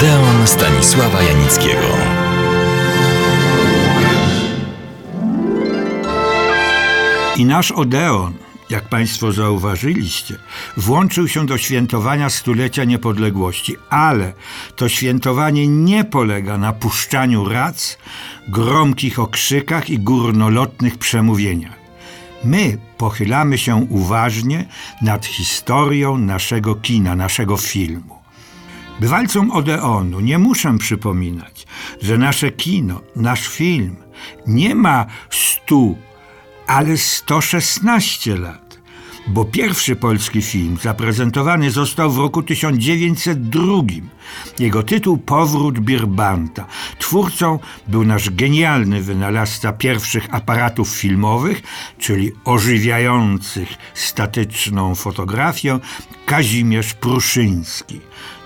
Odeon Stanisława Janickiego. I nasz Odeon, jak Państwo zauważyliście, włączył się do świętowania stulecia niepodległości, ale to świętowanie nie polega na puszczaniu rac, gromkich okrzykach i górnolotnych przemówieniach. My pochylamy się uważnie nad historią naszego kina, naszego filmu. Bywalcom Odeonu nie muszę przypominać, że nasze kino, nasz film nie ma stu, ale 116 lat bo pierwszy polski film zaprezentowany został w roku 1902. Jego tytuł Powrót Birbanta. Twórcą był nasz genialny wynalazca pierwszych aparatów filmowych, czyli ożywiających statyczną fotografię, Kazimierz Pruszyński.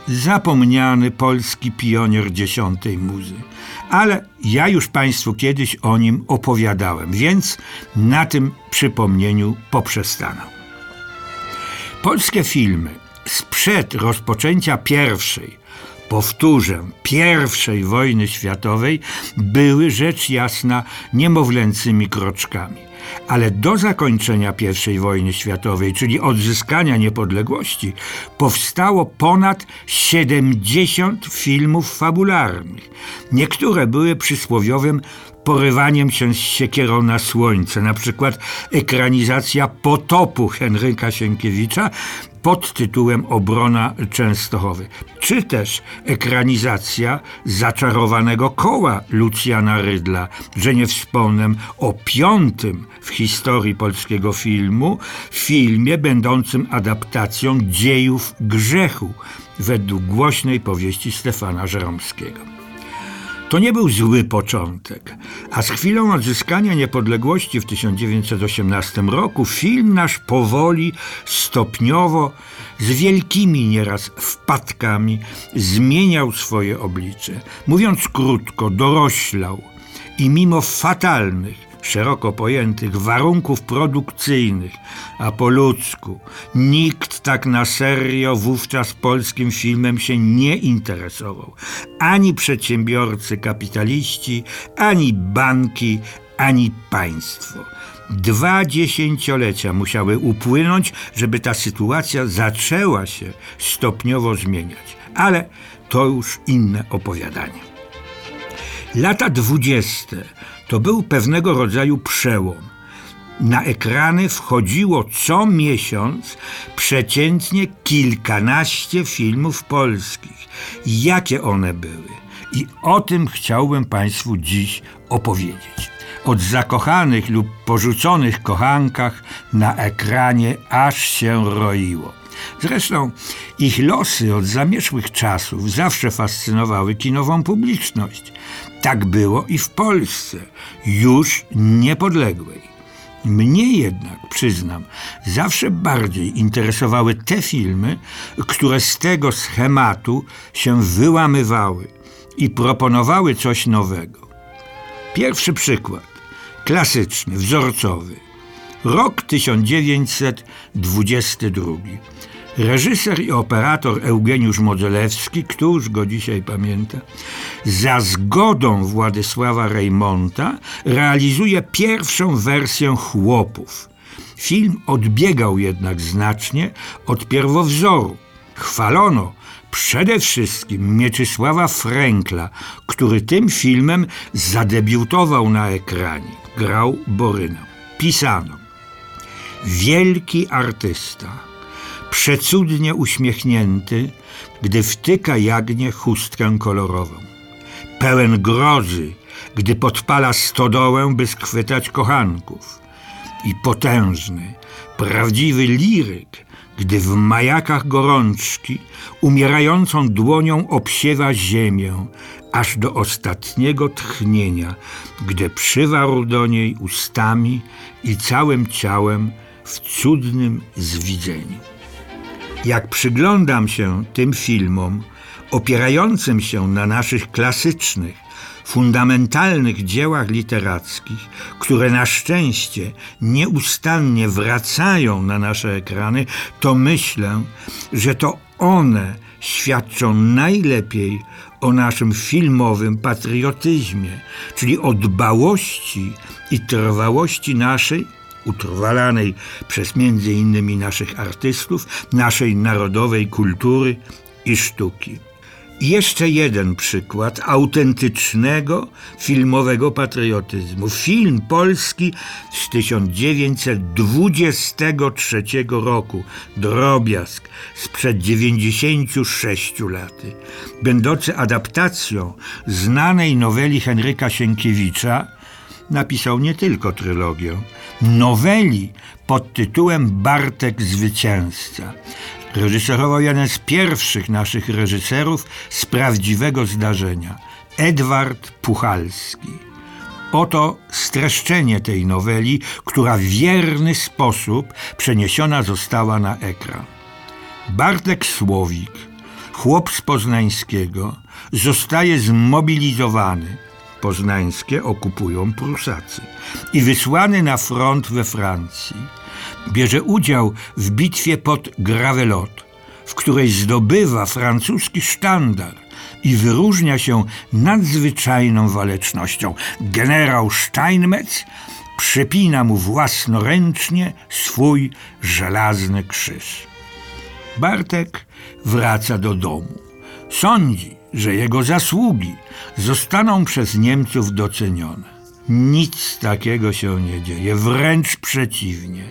Zapomniany polski pionier dziesiątej muzy. Ale ja już Państwu kiedyś o nim opowiadałem, więc na tym przypomnieniu poprzestanę. Polskie filmy sprzed rozpoczęcia pierwszej, powtórzę, pierwszej wojny światowej były rzecz jasna niemowlęcymi kroczkami. Ale do zakończenia I wojny światowej, czyli odzyskania niepodległości, powstało ponad 70 filmów fabularnych. Niektóre były przysłowiowym porywaniem się z siekierą na słońce, na przykład ekranizacja Potopu Henryka Sienkiewicza pod tytułem Obrona Częstochowy, czy też ekranizacja Zaczarowanego Koła Lucjana Rydla, że nie wspomnę o piątym w historii polskiego filmu, filmie będącym adaptacją dziejów grzechu według głośnej powieści Stefana Żeromskiego. To nie był zły początek, a z chwilą odzyskania niepodległości w 1918 roku film nasz powoli, stopniowo, z wielkimi nieraz wpadkami zmieniał swoje oblicze. Mówiąc krótko, doroślał i mimo fatalnych, szeroko pojętych warunków produkcyjnych, a po ludzku nikt tak na serio wówczas polskim filmem się nie interesował. Ani przedsiębiorcy kapitaliści, ani banki, ani państwo. Dwa dziesięciolecia musiały upłynąć, żeby ta sytuacja zaczęła się stopniowo zmieniać. Ale to już inne opowiadanie. Lata dwudzieste to był pewnego rodzaju przełom. Na ekrany wchodziło co miesiąc przeciętnie kilkanaście filmów polskich. Jakie one były? I o tym chciałbym Państwu dziś opowiedzieć. Od zakochanych lub porzuconych kochankach na ekranie aż się roiło. Zresztą ich losy od zamierzchłych czasów zawsze fascynowały kinową publiczność. Tak było i w Polsce, już niepodległej. Mnie jednak, przyznam, zawsze bardziej interesowały te filmy, które z tego schematu się wyłamywały i proponowały coś nowego. Pierwszy przykład, klasyczny, wzorcowy. Rok 1922. Reżyser i operator Eugeniusz Modzelewski, któż go dzisiaj pamięta, za zgodą Władysława Reymonta realizuje pierwszą wersję Chłopów. Film odbiegał jednak znacznie od pierwowzoru. Chwalono przede wszystkim Mieczysława Frękla, który tym filmem zadebiutował na ekranie. Grał Borynę. Pisano. Wielki artysta przecudnie uśmiechnięty, gdy wtyka jagnię chustkę kolorową. Pełen grozy, gdy podpala stodołę, by schwytać kochanków. I potężny, prawdziwy liryk, gdy w majakach gorączki umierającą dłonią obsiewa ziemię, aż do ostatniego tchnienia, gdy przywarł do niej ustami i całym ciałem w cudnym zwidzeniu. Jak przyglądam się tym filmom, opierającym się na naszych klasycznych, fundamentalnych dziełach literackich, które na szczęście nieustannie wracają na nasze ekrany, to myślę, że to one świadczą najlepiej o naszym filmowym patriotyzmie, czyli o dbałości i trwałości naszej, utrwalanej przez między innymi naszych artystów, naszej narodowej kultury i sztuki. Jeszcze jeden przykład autentycznego filmowego patriotyzmu. Film polski z 1923 roku, drobiazg sprzed 96 lat, będący adaptacją znanej noweli Henryka Sienkiewicza, napisał nie tylko trylogię, noweli pod tytułem Bartek Zwycięzca. Reżyserował jeden z pierwszych naszych reżyserów z prawdziwego zdarzenia, Edward Puchalski. Oto streszczenie tej noweli, która w wierny sposób przeniesiona została na ekran. Bartek Słowik, chłop z Poznańskiego, zostaje zmobilizowany. Poznańskie okupują Prusacy i wysłany na front we Francji. Bierze udział w bitwie pod Gravelot, w której zdobywa francuski sztandar i wyróżnia się nadzwyczajną walecznością. Generał Steinmetz przypina mu własnoręcznie swój żelazny krzyż. Bartek wraca do domu. Sądzi, że jego zasługi zostaną przez Niemców docenione. Nic takiego się nie dzieje, wręcz przeciwnie.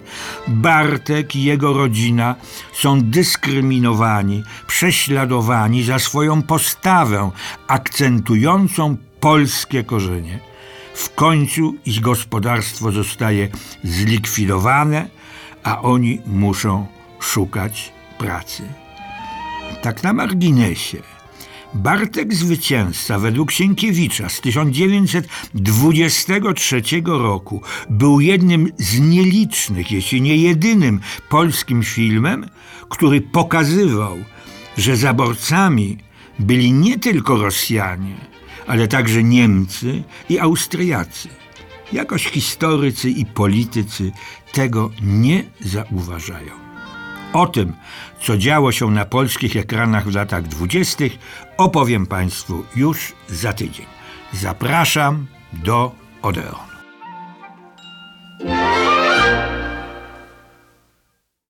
Bartek i jego rodzina są dyskryminowani, prześladowani za swoją postawę akcentującą polskie korzenie. W końcu ich gospodarstwo zostaje zlikwidowane, a oni muszą szukać pracy. Tak na marginesie. Bartek Zwycięzca według Sienkiewicza z 1923 roku był jednym z nielicznych, jeśli nie jedynym polskim filmem, który pokazywał, że zaborcami byli nie tylko Rosjanie, ale także Niemcy i Austriacy. Jakoś historycy i politycy tego nie zauważają. O tym, co działo się na polskich ekranach w latach dwudziestych, opowiem Państwu już za tydzień. Zapraszam do Odeon.